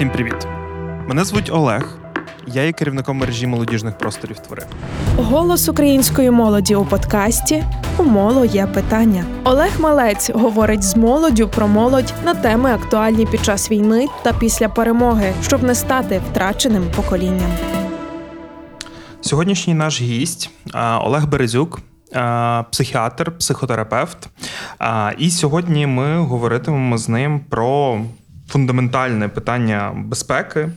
Всім привіт! Мене звуть Олег. Я є керівником мережі молодіжних просторів твори. Голос української молоді у подкасті У моло є питання. Олег Малець говорить з молоддю про молодь на теми актуальні під час війни та після перемоги, щоб не стати втраченим поколінням. Сьогоднішній наш гість Олег Березюк. Психіатр, психотерапевт. І сьогодні ми говоритимемо з ним про фундаментальне питання безпеки,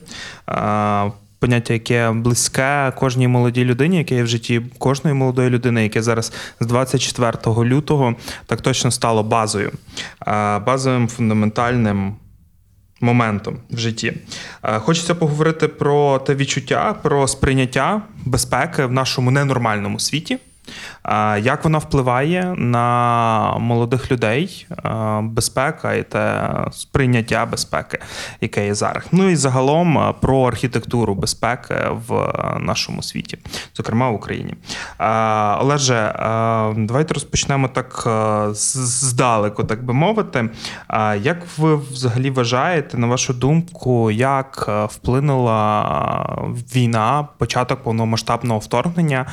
поняття, яке близьке кожній молодій людині, яке є в житті кожної молодої людини, яке зараз з 24 лютого так точно стало базою, базовим фундаментальним. Моментом в житті хочеться поговорити про те відчуття, про сприйняття безпеки в нашому ненормальному світі. Як вона впливає на молодих людей, безпека і те сприйняття безпеки, яке є зараз? Ну і загалом про архітектуру безпеки в нашому світі, зокрема в Україні. Олеже, давайте розпочнемо так здалеку, так би мовити. Як ви взагалі вважаєте, на вашу думку, як вплинула війна, початок повномасштабного вторгнення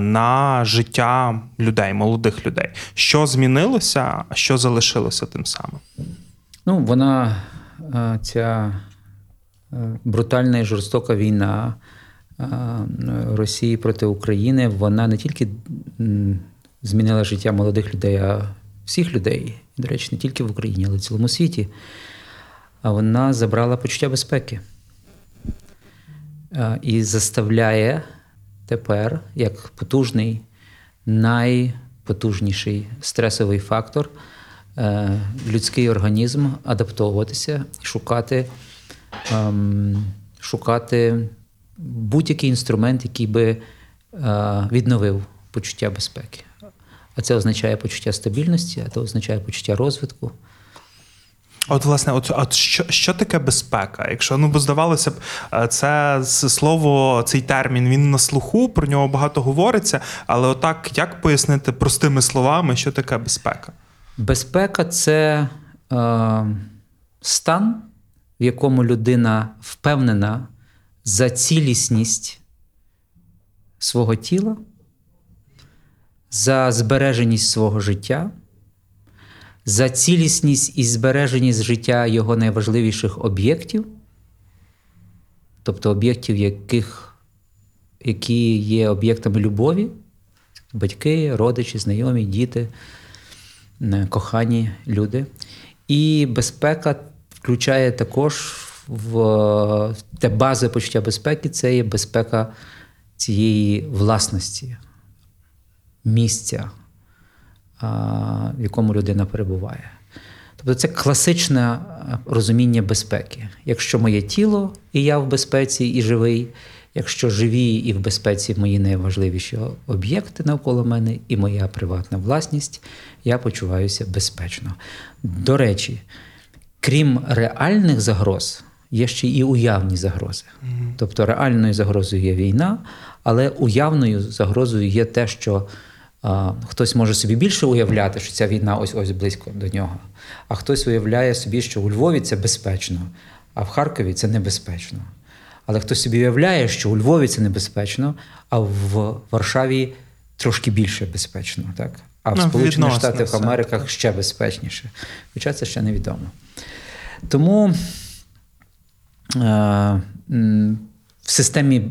на життя людей, молодих людей. Що змінилося, а що залишилося тим самим? Ну, вона е, ця е, брутальна і жорстока війна е, Росії проти України, вона не тільки змінила життя молодих людей, а всіх людей. До речі, не тільки в Україні, але й в цілому світі. А вона забрала почуття безпеки і заставляє тепер як потужний, найпотужніший стресовий фактор е, людський організм адаптовуватися шукати, ем, шукати будь-який інструмент, який би е, відновив почуття безпеки. А це означає почуття стабільності, а це означає почуття розвитку. От, власне, от от що що таке безпека? Якщо ну бо здавалося б, е, це слово, цей термін він на слуху, про нього багато говориться. Але отак як пояснити простими словами, що таке безпека? Безпека це е, стан, в якому людина впевнена за цілісність свого тіла, за збереженість свого життя за цілісність і збереженість життя його найважливіших об'єктів, тобто об'єктів, яких, які є об'єктами любові, батьки, родичі, знайомі, діти, е, кохані люди. І безпека включає також в те бази почуття безпеки це є безпека цієї власності, місця, в якому людина перебуває. Тобто це класичне розуміння безпеки. Якщо моє тіло і я в безпеці і живий, якщо живі і в безпеці мої найважливіші об'єкти навколо мене і моя приватна власність, я почуваюся безпечно. До речі, крім реальних загроз, є ще і уявні загрози. Тобто реальною загрозою є війна, але уявною загрозою є те, що Хтось може собі більше уявляти, що ця війна ось ось близько до нього, а хтось уявляє собі, що у Львові це безпечно, а в Харкові це небезпечно. Але хтось собі уявляє, що у Львові це небезпечно, а в Варшаві трошки більше безпечно, так? А в ну, Сполучених Штатах Америках ще безпечніше. Хоча це ще невідомо. Тому е, в системі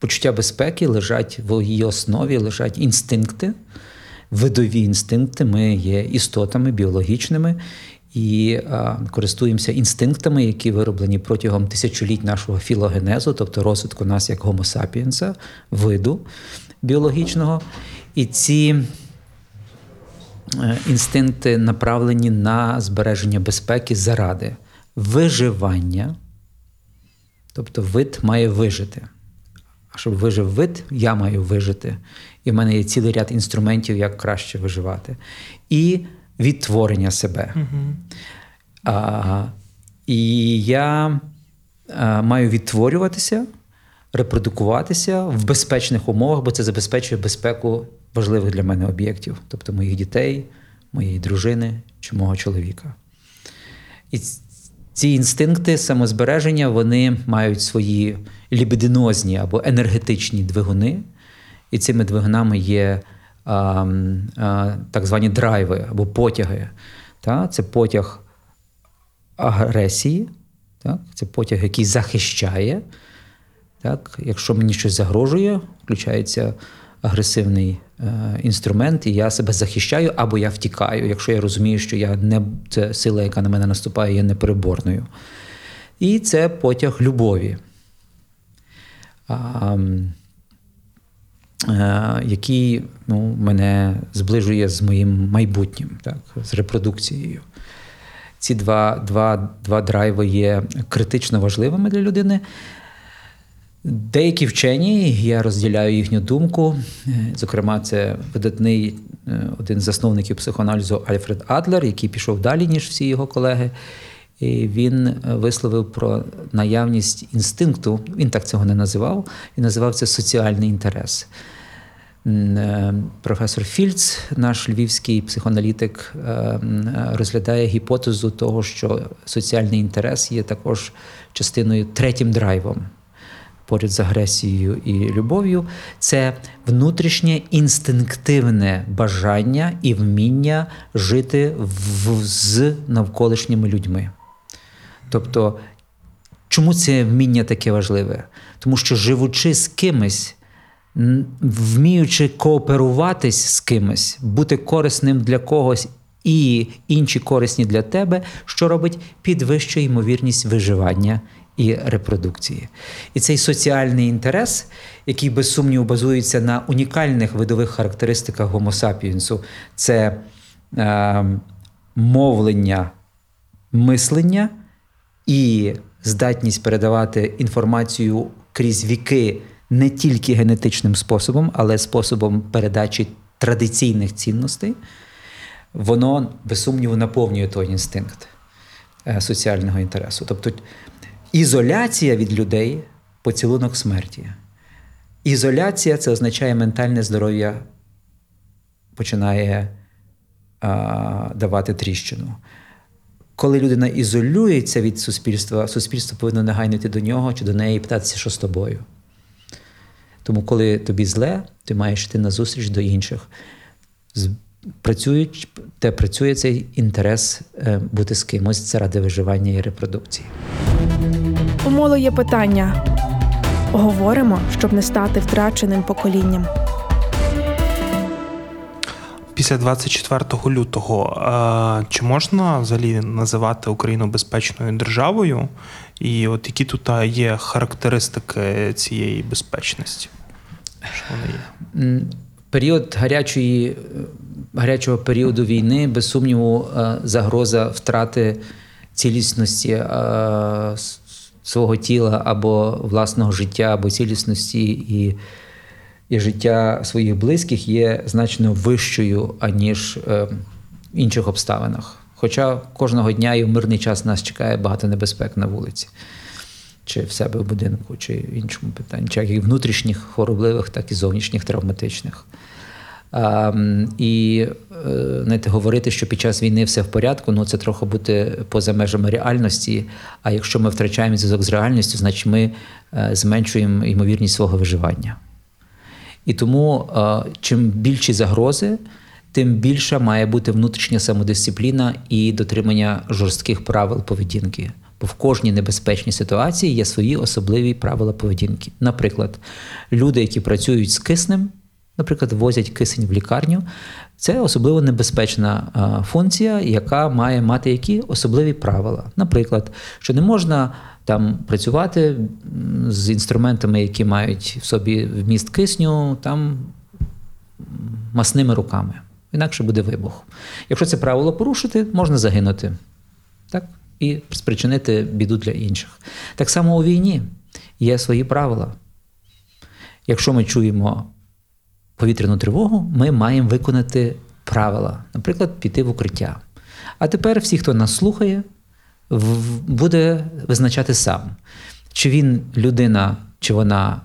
почуття безпеки лежать в її основі, лежать інстинкти, видові інстинкти. Ми є істотами біологічними і а, користуємося інстинктами, які вироблені протягом тисячоліть нашого філогенезу, тобто розвитку нас як гомо сапіенса, виду біологічного. І ці е, інстинкти направлені на збереження безпеки заради виживання. Тобто вид має вижити. Щоб вижив вид, я маю вижити. І в мене є цілий ряд інструментів, як краще виживати. І відтворення себе. Угу. А, І я а, маю відтворюватися, репродукуватися в безпечних умовах, бо це забезпечує безпеку важливих для мене об'єктів, тобто моїх дітей, моєї дружини чи мого чоловіка. І ці інстинкти самозбереження вони мають свої лібідинозні або енергетичні двигуни, і цими двигунами є а, а, так звані драйви або потяги. Та? Це потяг агресії, так? це потяг, який захищає. Так? Якщо мені щось загрожує, включається агресивний інструмент, і я себе захищаю або я втікаю, якщо я розумію, що я не, це сила, яка на мене наступає, є непереборною. І це потяг любові, е, який ну, мене зближує з моїм майбутнім, так? з репродукцією. Ці два, два, два драйви є критично важливими для людини. Деякі вчені, я розділяю їхню думку. Е, Зокрема, це видатний е, один з засновників психоаналізу Альфред Адлер, який пішов далі, ніж всі його колеги. І він е, висловив про наявність інстинкту. Він так цього не називав, він називав це соціальний інтерес. Професор Фільц, наш львівський психоаналітик, розглядає гіпотезу того, що соціальний інтерес є також частиною третім драйвом поряд з агресією і любов'ю, це внутрішнє інстинктивне бажання і вміння жити в, з навколишніми людьми. Тобто, чому це вміння таке важливе? Тому що живучи з кимось, вміючи кооперуватись з кимось, бути корисним для когось і інші корисні для тебе, що робить підвищує ймовірність виживання і репродукції. І цей соціальний інтерес, який без сумніву базується на унікальних видових характеристиках sapiens, це е, мовлення, мислення і здатність передавати інформацію крізь віки не тільки генетичним способом, але способом передачі традиційних цінностей, воно без сумніву наповнює той інстинкт е, соціального інтересу. Тобто ізоляція від людей поцілунок смерті. Ізоляція це означає ментальне здоров'я починає а, давати тріщину. Коли людина ізолюється від суспільства, суспільство повинно негайно йти до нього чи до неї і питатися, що з тобою. Тому, коли тобі зле, ти маєш йти на зустріч до інших. Працюють, те працює цей інтерес е, бути з кимось це ради виживання і репродукції. У моло є питання. Говоримо, щоб не стати втраченим поколінням. Після 24 лютого е, чи можна взагалі називати Україну безпечною державою? І от які тут є характеристики цієї безпечності? Що вони є? Період гарячої, е, гарячого періоду війни, без сумніву, е, загроза втрати цілісності е, свого тіла або власного життя, або цілісності і, і життя своїх близьких є значно вищою, аніж е, в інших обставинах. Хоча кожного дня і в мирний час нас чекає багато небезпек на вулиці чи в себе в будинку, чи в іншому питанні, як і внутрішніх хворобливих, так і зовнішніх травматичних. І е, знаєте, говорити, що під час війни все в порядку, ну це трохи бути поза межами реальності. А якщо ми втрачаємо зв'язок з реальністю, значить ми е, зменшуємо ймовірність свого виживання. І тому е, чим більші загрози, тим більша має бути внутрішня самодисципліна і дотримання жорстких правил поведінки. Бо в кожній небезпечній ситуації є свої особливі правила поведінки. Наприклад, люди, які працюють з киснем, наприклад, возять кисень в лікарню, це особливо небезпечна функція, яка має мати які особливі правила. Наприклад, що не можна там працювати з інструментами, які мають в собі вміст кисню, там масними руками. Інакше буде вибух. Якщо це правило порушити, можна загинути. Так? І спричинити біду для інших. Так само у війні є свої правила. Якщо ми чуємо повітряну тривогу, ми маємо виконати правила, наприклад, піти в укриття. А тепер всі, хто нас слухає, буде визначати сам, чи він людина, чи вона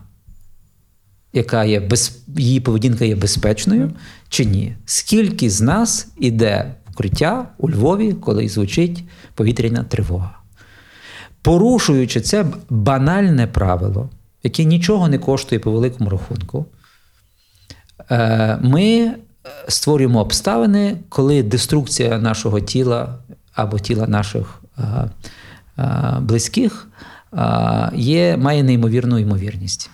яка є без її поведінка є безпечною, чи ні? Скільки з нас іде укриття у Львові, коли звучить повітряна тривога? порушуючи це банальне правило, яке нічого не коштує по великому рахунку, ми створюємо обставини, коли деструкція нашого тіла або тіла наших е, е, близьких е, є, має неймовірну ймовірність.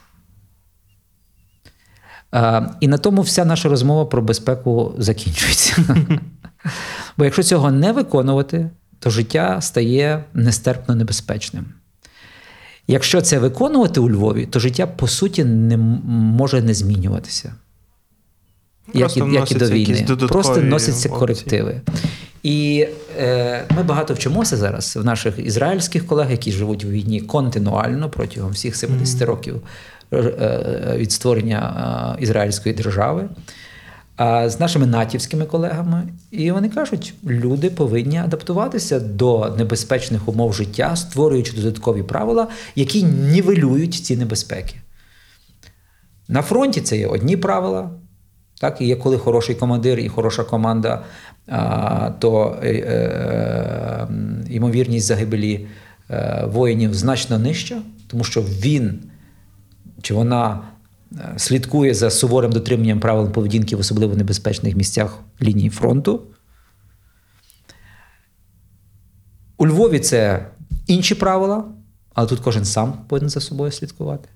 Е, І на тому вся наша розмова про безпеку закінчується. Бо якщо цього не виконувати, то життя стає нестерпно небезпечним. Якщо це виконувати у Львові, то життя по суті не може не змінюватися. Як і, як і до війни. Просто носяться опції. корективи. І е, ми багато вчимося зараз в наших ізраїльських колег, які живуть в війні континуально протягом всіх 70 років е, е, від створення е, ізраїльської держави. А з нашими натівськими колегами, і вони кажуть, люди повинні адаптуватися до небезпечних умов життя, створюючи додаткові правила, які нівелюють ці небезпеки. На фронті це є одні правила. Так, і є коли хороший командир і хороша команда, то е, е, ймовірність загибелі е, воїнів значно нижча, тому що він чи вона слідкує за суворим дотриманням правил поведінки в особливо небезпечних місцях лінії фронту. У Львові це інші правила, але тут кожен сам повинен за собою слідкувати.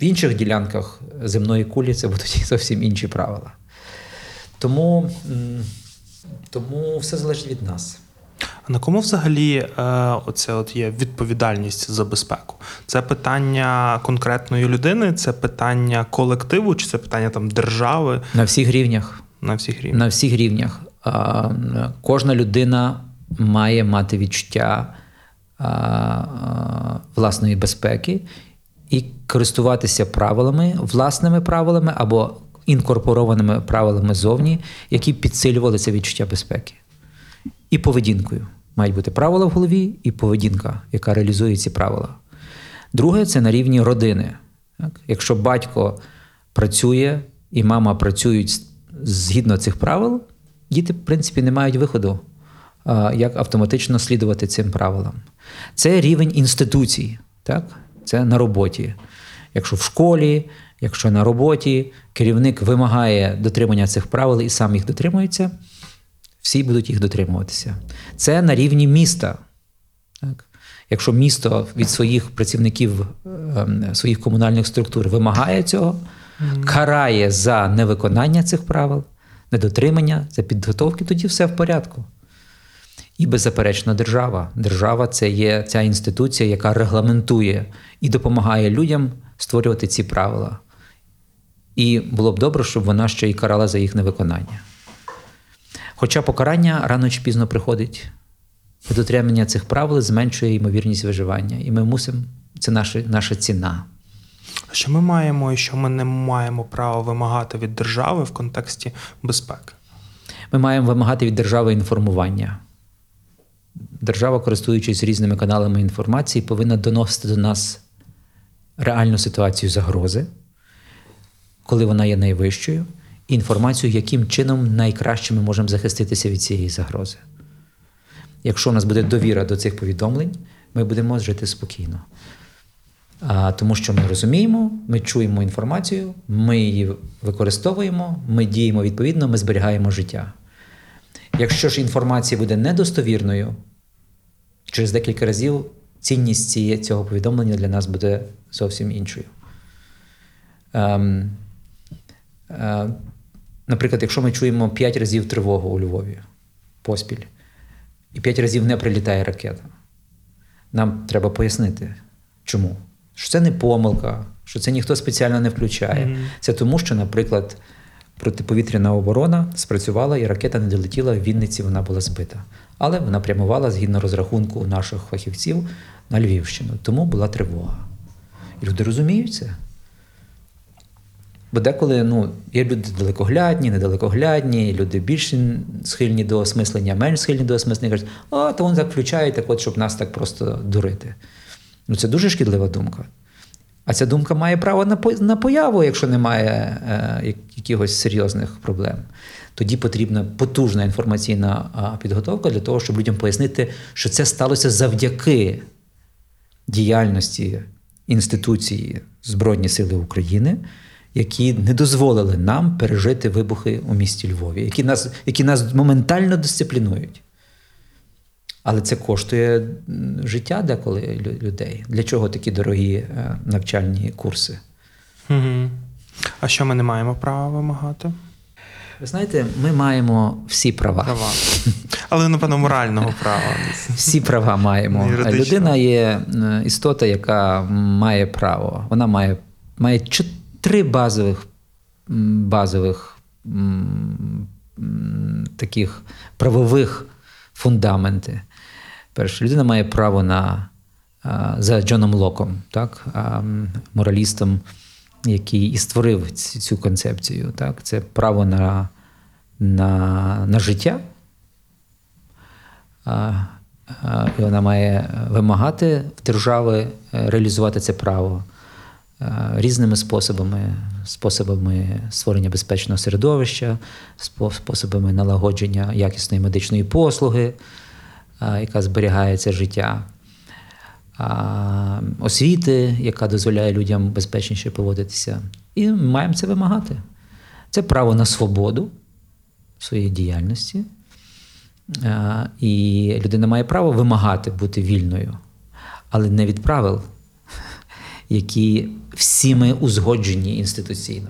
В інших ділянках земної кулі це будуть зовсім інші правила. Тому, тому все залежить від нас. А на кому взагалі е, оце от є відповідальність за безпеку? Це питання конкретної людини, це питання колективу, чи це питання там держави На всіх рівнях. на всіх рівнях? На всіх рівнях. Кожна людина має мати відчуття власної безпеки і користуватися правилами, власними правилами або інкорпорованими правилами зовні, які підсилювали це відчуття безпеки. І поведінкою. Мають бути правила в голові і поведінка, яка реалізує ці правила. Друге це на рівні родини. Якщо батько працює і мама працюють згідно цих правил, діти, в принципі, не мають виходу, як автоматично слідувати цим правилам. Це рівень інституцій, так? Це на роботі. Якщо в школі, якщо на роботі керівник вимагає дотримання цих правил і сам їх дотримується, всі будуть їх дотримуватися. Це на рівні міста. Так? Якщо місто від своїх працівників ем, своїх комунальних структур вимагає цього, карає за невиконання цих правил, недотримання, за підготовки, тоді все в порядку. І беззаперечно держава. Держава це є ця інституція, яка регламентує і допомагає людям створювати ці правила. І було б добре, щоб вона ще й карала за їх невиконання. Хоча покарання рано чи пізно приходить, дотримання цих правил зменшує ймовірність виживання. І ми мусимо, це наша, наша ціна. Що ми маємо і що ми не маємо права вимагати від держави в контексті безпеки? Ми маємо вимагати від держави інформування. Держава, користуючись різними каналами інформації, повинна доносити до нас реальну ситуацію загрози, коли вона є найвищою, і інформацію, яким чином найкраще ми можемо захиститися від цієї загрози. Якщо у нас буде довіра до цих повідомлень, ми будемо жити спокійно. А, тому що ми розуміємо, ми чуємо інформацію, ми її використовуємо, ми діємо відповідно, ми зберігаємо життя. Якщо ж інформація буде недостовірною, через декілька разів цінність цього повідомлення для нас буде зовсім іншою. Ем, е, наприклад, якщо ми чуємо 5 разів тривогу у Львові поспіль, і 5 разів не прилітає ракета, нам треба пояснити, чому. Що це не помилка, що це ніхто спеціально не включає. Це тому, що, наприклад, протиповітряна оборона спрацювала і ракета не долетіла в Вінниці, вона була збита. Але вона прямувала згідно розрахунку наших фахівців на Львівщину. Тому була тривога. І люди розуміють це. Бо деколи ну, є люди далекоглядні, недалекоглядні, люди більш схильні до осмислення, менш схильні до осмислення, кажуть, а, то вони так включають, так от, щоб нас так просто дурити. Ну, це дуже шкідлива думка. А ця думка має право на по- на появу, якщо немає е, якихось серйозних проблем. Тоді потрібна потужна інформаційна підготовка для того, щоб людям пояснити, що це сталося завдяки діяльності інституції Збройні Сили України, які не дозволили нам пережити вибухи у місті Львові, які нас, які нас моментально дисциплінують. Але це коштує життя деколи людей. Для чого такі дорогі е, навчальні курси? Угу. А що ми не маємо права вимагати? Ви знаєте, ми маємо всі права. Права. Але, напевно, морального права. Всі права маємо. Юридично. Людина є істота, яка має право. Вона має, має три базових, базових таких правових фундаменти. Перше, людина має право на за Джоном Локом, так, моралістом, який і створив цю концепцію. Так? Це право на, на, на життя. І вона має вимагати держави е, реалізувати це право е, різними способами, способами створення безпечного середовища, способами налагодження якісної медичної послуги, яка зберігає це життя, освіти, яка дозволяє людям безпечніше поводитися. І ми маємо це вимагати. Це право на свободу в своїй діяльності. І людина має право вимагати бути вільною, але не від правил, які всі ми узгоджені інституційно.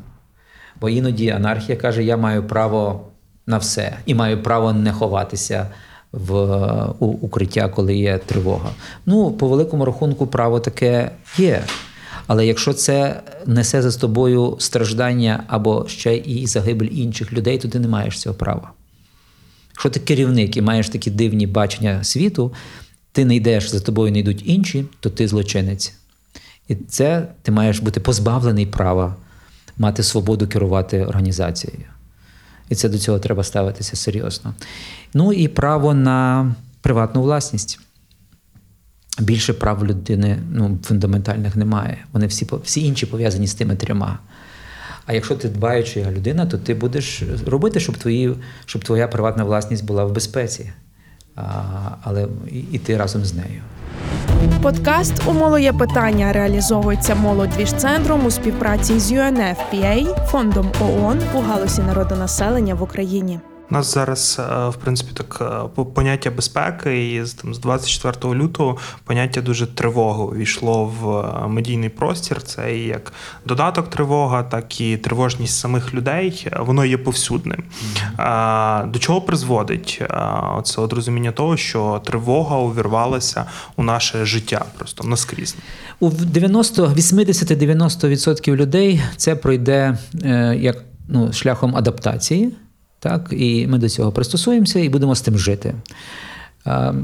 Бо іноді анархія каже: я маю право на все і маю право не ховатися в у, укриття, коли є тривога. Ну, по великому рахунку, право таке є. Але якщо це несе за собою страждання або ще і загибель інших людей, то ти не маєш цього права. Якщо ти керівник і маєш такі дивні бачення світу, ти не йдеш, за тобою не йдуть інші, то ти злочинець. І це ти маєш бути позбавлений права мати свободу керувати організацією. І це до цього треба ставитися серйозно. Ну і право на приватну власність. Більше прав людини ну, фундаментальних немає. Вони всі, всі інші пов'язані з тими трьома. А якщо ти дбаюча людина, то ти будеш робити, щоб, твої, щоб твоя приватна власність була в безпеці. Але і, і разом з нею. Подкаст у молоє питання реалізовується молодвіж-центром у співпраці з UNFPA, фондом ООН у галузі народонаселення в Україні. У нас зараз, е, в принципі, так е, по- поняття безпеки, і з там з 24 лютого поняття дуже тривоги увійшло в е, медійний простір. Це і як додаток тривога, так і тривожність самих людей. Воно є повсюдним. До чого призводить от розуміння того, що тривога увірвалася у наше життя просто наскрізь. У 90, 80-90% людей це пройде як ну, шляхом адаптації, так, і ми до цього пристосуємося і будемо з тим жити. Е,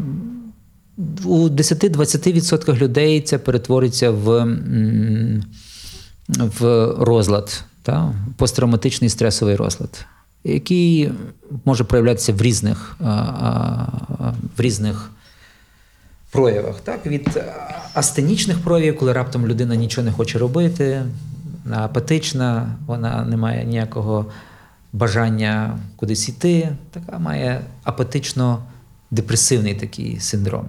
у 10-20% людей це перетвориться в, в розлад, та, посттравматичний стресовий розлад, який може проявлятися в різних, в різних проявах. Так? Від астенічних проявів, коли раптом людина нічого не хоче робити, апатична, вона не має ніякого бажання кудись йти, така має апатично-депресивний такий синдром.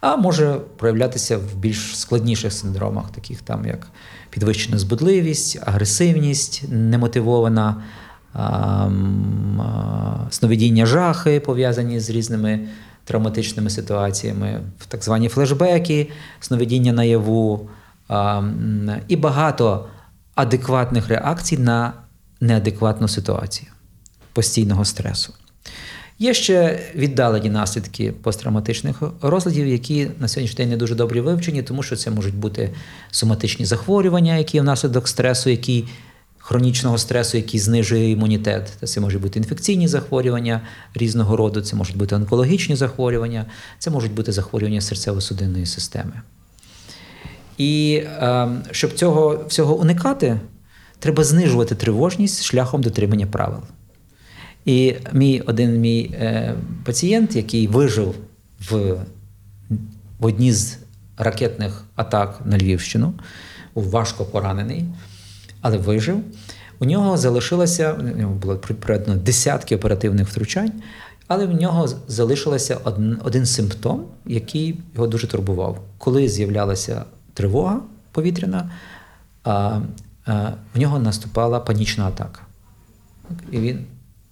А може проявлятися в більш складніших синдромах, таких там як підвищена збудливість, агресивність немотивована, сновидіння жахи, пов'язані з різними травматичними ситуаціями, так звані флешбеки, сновидіння наяву і багато адекватних реакцій на неадекватну ситуацію постійного стресу. Є ще віддалені наслідки посттравматичних розладів, які на сьогоднішній день не дуже добре вивчені, тому що це можуть бути соматичні захворювання, які внаслідок стресу, які хронічного стресу, який знижує імунітет. Це можуть бути інфекційні захворювання різного роду, це можуть бути онкологічні захворювання, це можуть бути захворювання серцево-судинної системи. І е, щоб цього всього уникати, треба знижувати тривожність шляхом дотримання правил. І мій один мій е, пацієнт, який вижив в, в одній з ракетних атак на Львівщину, був важко поранений, але вижив. У нього залишилося, у нього було проведено десятки оперативних втручань, але в нього залишилося один, один симптом, який його дуже турбував. Коли з'являлася тривога повітряна, в нього наступала панічна атака. І він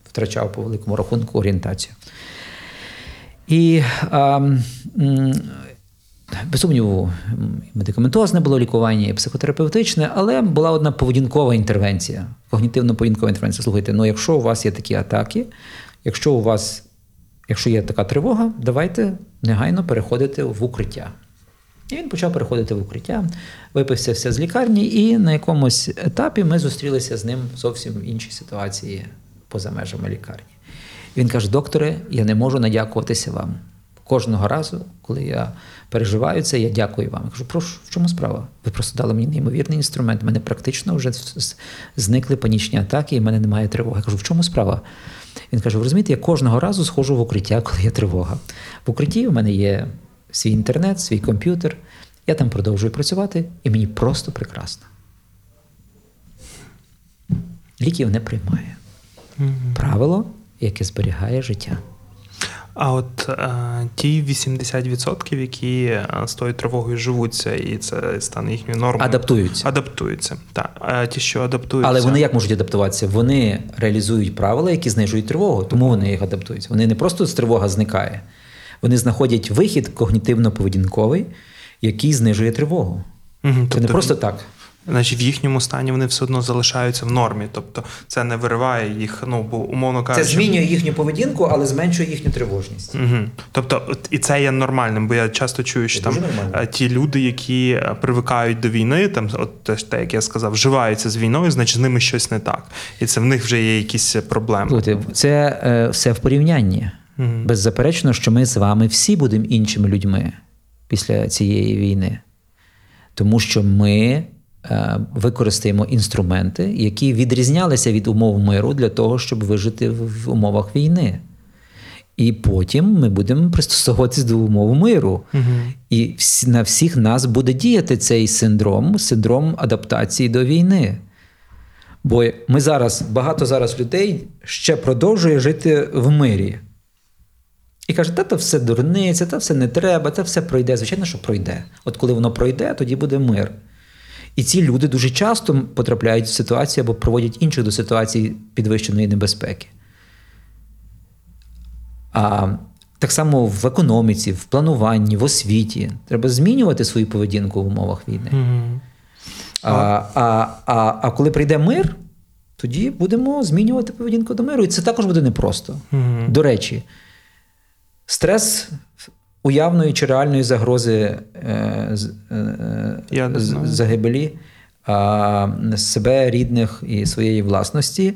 втрачав по великому рахунку орієнтацію. І без сумніву, медикаментозне було лікування, і психотерапевтичне, але була одна поведінкова інтервенція, когнітивно-поведінкова інтервенція. Слухайте, ну якщо у вас є такі атаки, якщо у вас, якщо є така тривога, давайте негайно переходити в укриття. І він почав переходити в укриття, виписався з лікарні, і на якомусь етапі ми зустрілися з ним зовсім в іншій ситуації поза межами лікарні. Він каже: докторе, я не можу надякуватися вам. Кожного разу, коли я переживаю це, я дякую вам. Я кажу, прошу, в чому справа? Ви просто дали мені неймовірний інструмент. У мене практично вже зникли панічні атаки, і в мене немає тривоги. Я кажу, в чому справа? Він каже: ви розумієте, я кожного разу сходжу в укриття, коли є тривога. В укритті у мене є свій інтернет, свій комп'ютер. Я там продовжую працювати, і мені просто прекрасно. Ліків не приймає. Правило, яке зберігає життя. А от е, ті 80%, які е, з тою тривогою живуться, і це стане їхньою нормою. Адаптуються. Адаптуються. Так. А ті, що адаптуються. Але вони як можуть адаптуватися? Вони реалізують правила, які знижують тривогу, тому вони їх адаптуються. Вони не просто з тривога зникає, вони знаходять вихід когнітивно-поведінковий, який знижує тривогу. Угу, Це тобто, не просто так. Значить, в їхньому стані вони все одно залишаються в нормі. Тобто це не вириває їх, ну бо умовно кажучи. Це змінює їхню поведінку, але зменшує їхню тривожність. Угу. Тобто, і це є нормальним, бо я часто чую, що це там ті люди, які привикають до війни, там, от те, як я сказав, вживаються з війною, значить з ними щось не так. І це в них вже є якісь проблеми. Це е, все в порівнянні. Угу. Беззаперечно, що ми з вами всі будемо іншими людьми після цієї війни. Тому що ми. Використаємо інструменти, які відрізнялися від умов миру для того, щоб вижити в умовах війни. І потім ми будемо пристосовуватися до умов миру. Угу. І на всіх нас буде діяти цей синдром, синдром адаптації до війни. Бо ми зараз, багато зараз людей ще продовжує жити в мирі. І каже, та то все дурниця, та все не треба, та все пройде. Звичайно, що пройде. От коли воно пройде, тоді буде мир. І ці люди дуже часто потрапляють в ситуацію або проводять інших до ситуації підвищеної небезпеки. А так само в економіці, в плануванні, в освіті. Треба змінювати свою поведінку в умовах війни. Mm-hmm. А, а, а, а коли прийде мир, тоді будемо змінювати поведінку до миру. І це також буде непросто. Mm-hmm. До речі, стрес уявної чи реальної загрози е, е, загибелі е, себе, рідних і своєї власності,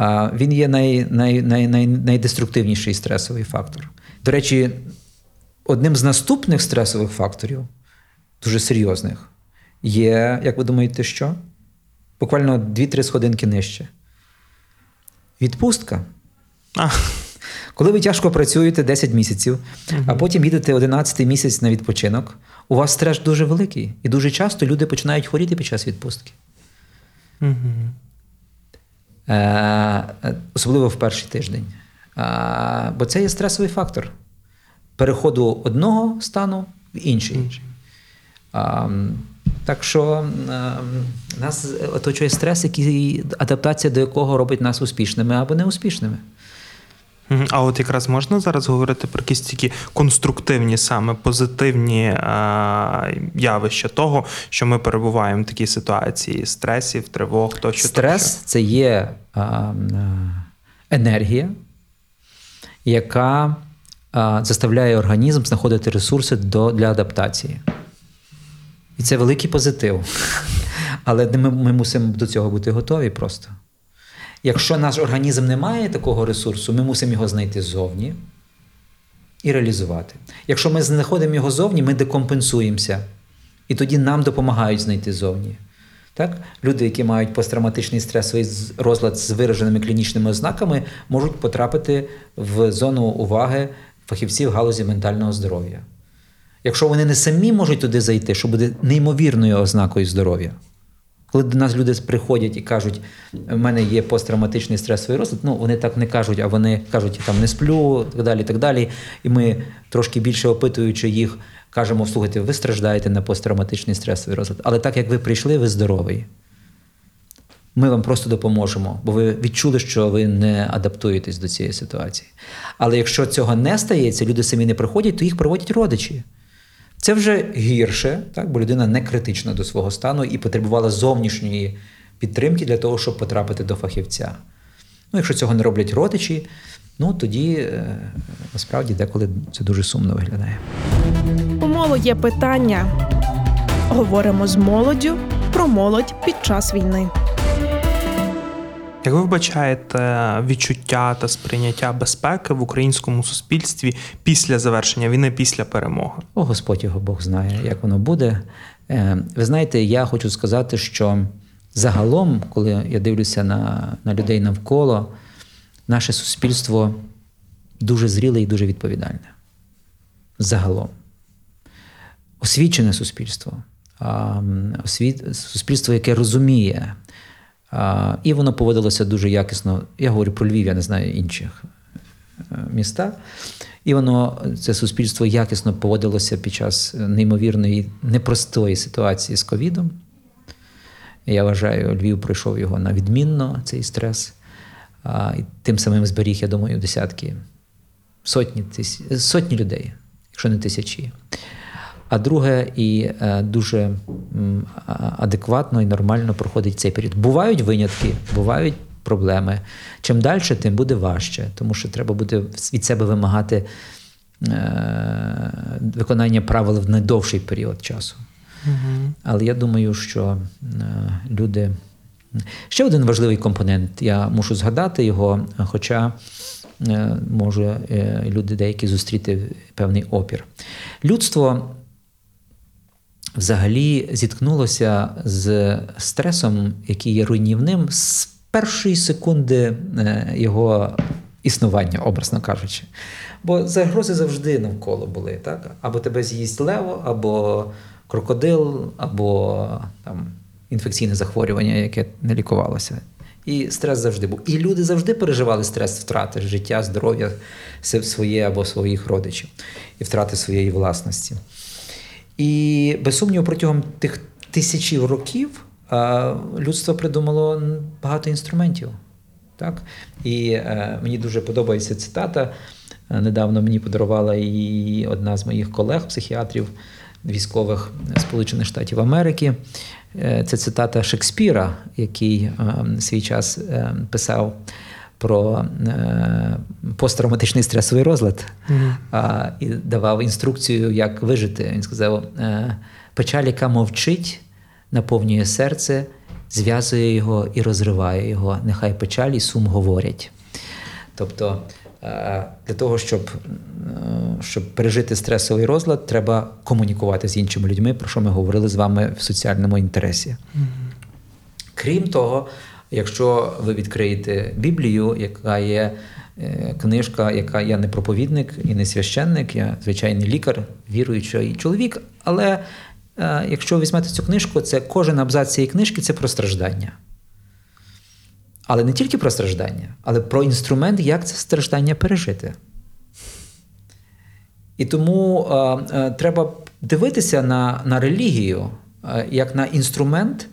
е, він є най, най, най, най, найдеструктивніший стресовий фактор. До речі, одним з наступних стресових факторів, дуже серйозних, є, як ви думаєте, що? Буквально 2-3 сходинки нижче. Відпустка. А. Коли ви тяжко працюєте 10 місяців, а потім їдете 11 місяць на відпочинок, у вас стрес дуже великий. І дуже часто люди починають хворіти під час відпустки. uh Е, Особливо в перший тиждень. Е, бо це є стресовий фактор переходу одного стану в інший. інший. Е, так що е, нас оточує стрес, який, адаптація до якого робить нас успішними або неуспішними. А от якраз можна зараз говорити про якісь такі конструктивні, саме позитивні е, явища того, що ми перебуваємо в такій ситуації стресів, тривог, тощо. Стрес тощо. це є е, енергія, яка е, заставляє організм знаходити ресурси до, для адаптації. І це великий позитив. Але ми, ми мусимо до цього бути готові просто. Якщо наш організм не має такого ресурсу, ми мусимо його знайти ззовні і реалізувати. Якщо ми знаходимо його зовні, ми декомпенсуємося. І тоді нам допомагають знайти зовні. Так? Люди, які мають посттравматичний стресовий розлад з вираженими клінічними ознаками, можуть потрапити в зону уваги фахівців галузі ментального здоров'я. Якщо вони не самі можуть туди зайти, що буде неймовірною ознакою здоров'я. Коли до нас люди приходять і кажуть, в мене є посттравматичний стресовий розлад, ну вони так не кажуть, а вони кажуть, я там не сплю, так далі, так далі. І ми трошки більше опитуючи їх, кажемо, слухайте, ви страждаєте на посттравматичний стресовий розлад. Але так як ви прийшли, ви здоровий. Ми вам просто допоможемо, бо ви відчули, що ви не адаптуєтесь до цієї ситуації. Але якщо цього не стається, люди самі не приходять, то їх проводять родичі. Це вже гірше, так, бо людина не критична до свого стану і потребувала зовнішньої підтримки для того, щоб потрапити до фахівця. Ну, якщо цього не роблять родичі, ну тоді е, насправді деколи це дуже сумно виглядає. У моло є питання. Говоримо з молоддю про молодь під час війни. Як ви вбачаєте відчуття та сприйняття безпеки в українському суспільстві після завершення війни, після перемоги? О, Господь його Бог знає, як воно буде. Е, Ви знаєте, я хочу сказати, що загалом, коли я дивлюся на, на людей навколо, наше суспільство дуже зріле і дуже відповідальне. Загалом. Освічене суспільство, освіт, суспільство, яке розуміє. І воно поводилося дуже якісно. Я говорю про Львів, я не знаю інших е, міста. І воно, це суспільство якісно поводилося під час неймовірної непростої ситуації з ковідом. Я вважаю, Львів пройшов його на відмінно, цей стрес. А, і тим самим зберіг, я думаю, десятки, сотні, тисяч, сотні людей, якщо не тисячі. А друге, і е, дуже адекватно і нормально проходить цей період. Бувають винятки, бувають проблеми. Чим далі, тим буде важче, тому що треба буде від себе вимагати е, виконання правил в найдовший період часу. Але я думаю, що е, люди. Ще один важливий компонент, я мушу згадати його, хоча може люди деякі зустріти певний опір. Людство взагалі зіткнулося з стресом, який є руйнівним з першої секунди е, його існування, образно кажучи. Бо загрози завжди навколо були. Так? Або тебе з'їсть лево, або крокодил, або там, інфекційне захворювання, яке не лікувалося. І стрес завжди був. І люди завжди переживали стрес втрати життя, здоров'я своє або своїх родичів і втрати своєї власності. І без сумніву, протягом тих тисячів років а, людство придумало багато інструментів. Так? І е, мені дуже подобається цитата. Е, Недавно мені подарувала її одна з моїх колег, психіатрів військових Сполучених Штатів Америки. Е, Це цитата Шекспіра, який е, свій час е, писав про е, посттравматичний стресовий розлад а, і давав інструкцію, як вижити. Він сказав: е, печаль, яка мовчить, наповнює серце, зв'язує його і розриває його. Нехай печаль і сум говорять. Тобто, е, для того, щоб, щоб пережити стресовий розлад, треба комунікувати з іншими людьми, про що ми говорили з вами в соціальному інтересі. Крім того, якщо ви відкриєте Біблію, яка є е, книжка, яка я не проповідник і не священник, я звичайний лікар, віруючий чоловік. Але е, якщо візьмете цю книжку, це кожен абзац цієї книжки це про страждання. Але не тільки про страждання, але про інструмент, як це страждання пережити. І тому е, е, треба дивитися на, на релігію е, як на інструмент,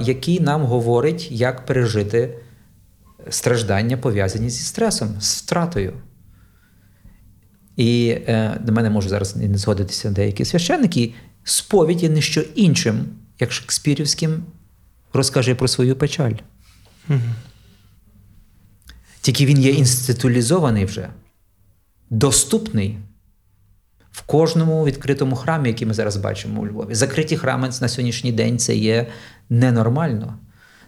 який нам говорить, як пережити страждання, пов'язані зі стресом, з втратою. І е, до мене може зараз не згодитися деякі священники. Сповідь є не що іншим, як Шекспірівським, розкаже про свою печаль. Тільки він є інституалізований вже, доступний в кожному відкритому храмі, який ми зараз бачимо у Львові. Закриті храми на сьогоднішній день це є ненормально.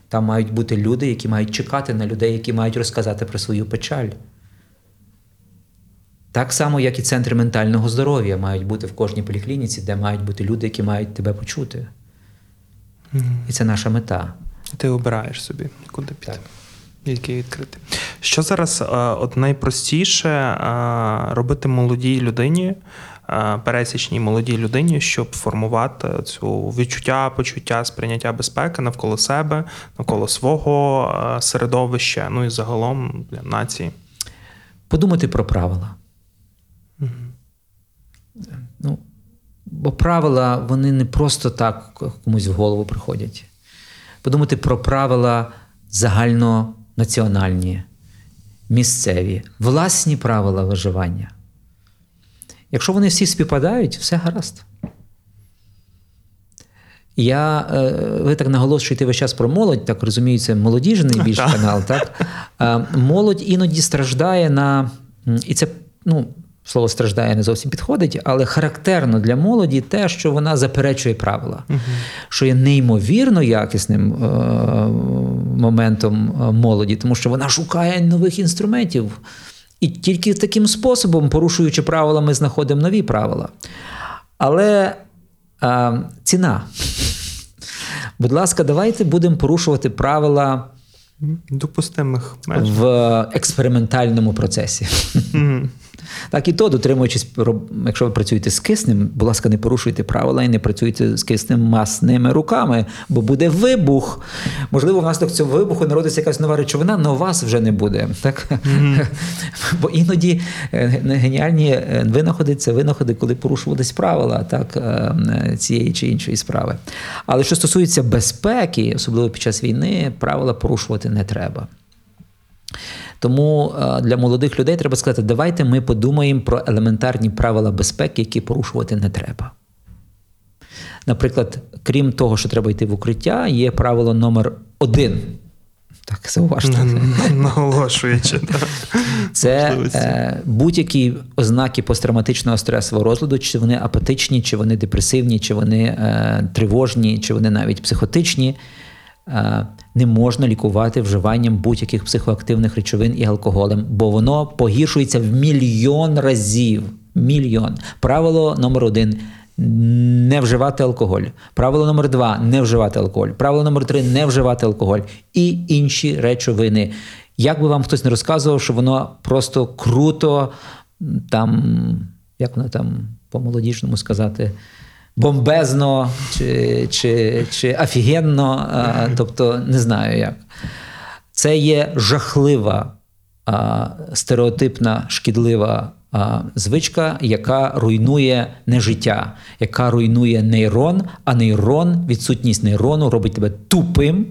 Там мають бути люди, які мають чекати на людей, які мають розказати про свою печаль. Так само, як і центри ментального здоров'я мають бути в кожній поліклініці, де мають бути люди, які мають тебе почути. І це наша мета. Ти обираєш собі, куди піти. Так. Який відкрити. Що зараз е, от найпростіше е, робити молодій людині, пересічній молодій людині, щоб формувати цю відчуття, почуття, сприйняття безпеки навколо себе, навколо свого е, середовища, ну і загалом для нації? Подумати про правила. Ну, бо правила вони не просто так комусь в голову приходять. Подумати про правила загальнонаціональні, місцеві, власні правила виживання. Якщо вони всі співпадають, все гаразд. Я, е, ви так наголошуєте весь час про молодь, так розумію, це молодіжний більш канал. Так? Е, Молодь іноді страждає на. І це, ну, слово страждає не зовсім підходить, але характерно для молоді те, що вона заперечує правила, що є неймовірно якісним е, моментом молоді, тому що вона шукає нових інструментів. І тільки таким способом, порушуючи правила, ми знаходимо нові правила. Але е, ціна. Будь ласка, давайте будемо порушувати правила Допустимих в експериментальному процесі. Мгм. Так і то, дотримуючись, якщо ви працюєте з киснем, будь ласка, не порушуйте правила і не працюйте з киснем масними руками, бо буде вибух. Можливо, внаслідок цього вибуху народиться якась нова речовина, але вас вже не буде. Так? Бо іноді е, геніальні е, винаходи це винаходи, коли порушувались правила так, е, цієї чи іншої справи. Але що стосується безпеки, особливо під час війни, правила порушувати не треба. Тому е, для молодих людей треба сказати, давайте ми подумаємо про елементарні правила безпеки, які порушувати не треба. Наприклад, крім того, що треба йти в укриття, є правило номер один. Так, зауважте. Наголошуючи. Це е, будь-які ознаки посттравматичного стресового розладу, чи вони апатичні, чи вони депресивні, чи вони е, тривожні, чи вони навіть психотичні, е, не можна лікувати вживанням будь-яких психоактивних речовин і алкоголем, бо воно погіршується в мільйон разів. Мільйон. Правило номер один. Не вживати алкоголь. Правило номер два не вживати алкоголь. Правило номер три не вживати алкоголь і інші речовини. Як би вам хтось не розказував, що воно просто круто, там, як воно там по-молодіжному сказати, бомбезно чи, чи, чи офігенно, а, тобто не знаю як. Це є жахлива, а, стереотипна, шкідлива а, звичка, яка руйнує не життя, яка руйнує нейрон, а нейрон, відсутність нейрону робить тебе тупим,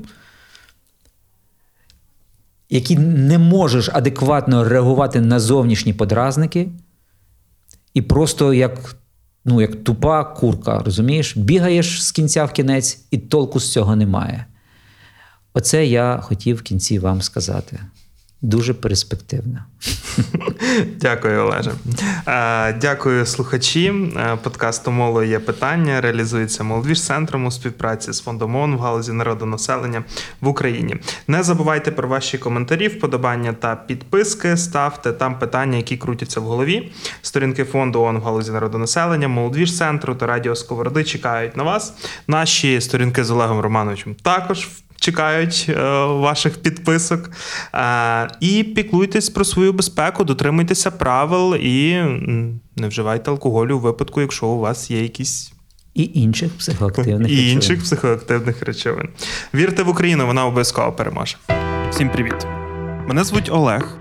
який не можеш адекватно реагувати на зовнішні подразники, і просто як, ну, як тупа курка, розумієш? Бігаєш з кінця в кінець, і толку з цього немає. Оце я хотів в кінці вам сказати. Дуже перспективно. Дякую, Олеже. Е, Дякую, слухачі. Е, Подкасту Моло є питання. Реалізується молодіж центром у співпраці з фондом ООН в галузі народонаселення в Україні. Не забувайте про ваші коментарі, вподобання та підписки. Ставте там питання, які крутяться в голові. Сторінки фонду ООН в галузі народонаселення, молодіж центру та радіо Сковороди чекають на вас. Наші сторінки з Олегом Романовичем також чекають е, ваших підписок. Е, і піклуйтесь про свою безпеку, дотримуйтеся правил і не вживайте алкоголю у випадку, якщо у вас є якісь І інших психоактивних і речовин. інших психоактивних речовин. Вірте в Україну, вона обов'язково переможе. Всім привіт! Мене звуть Олег.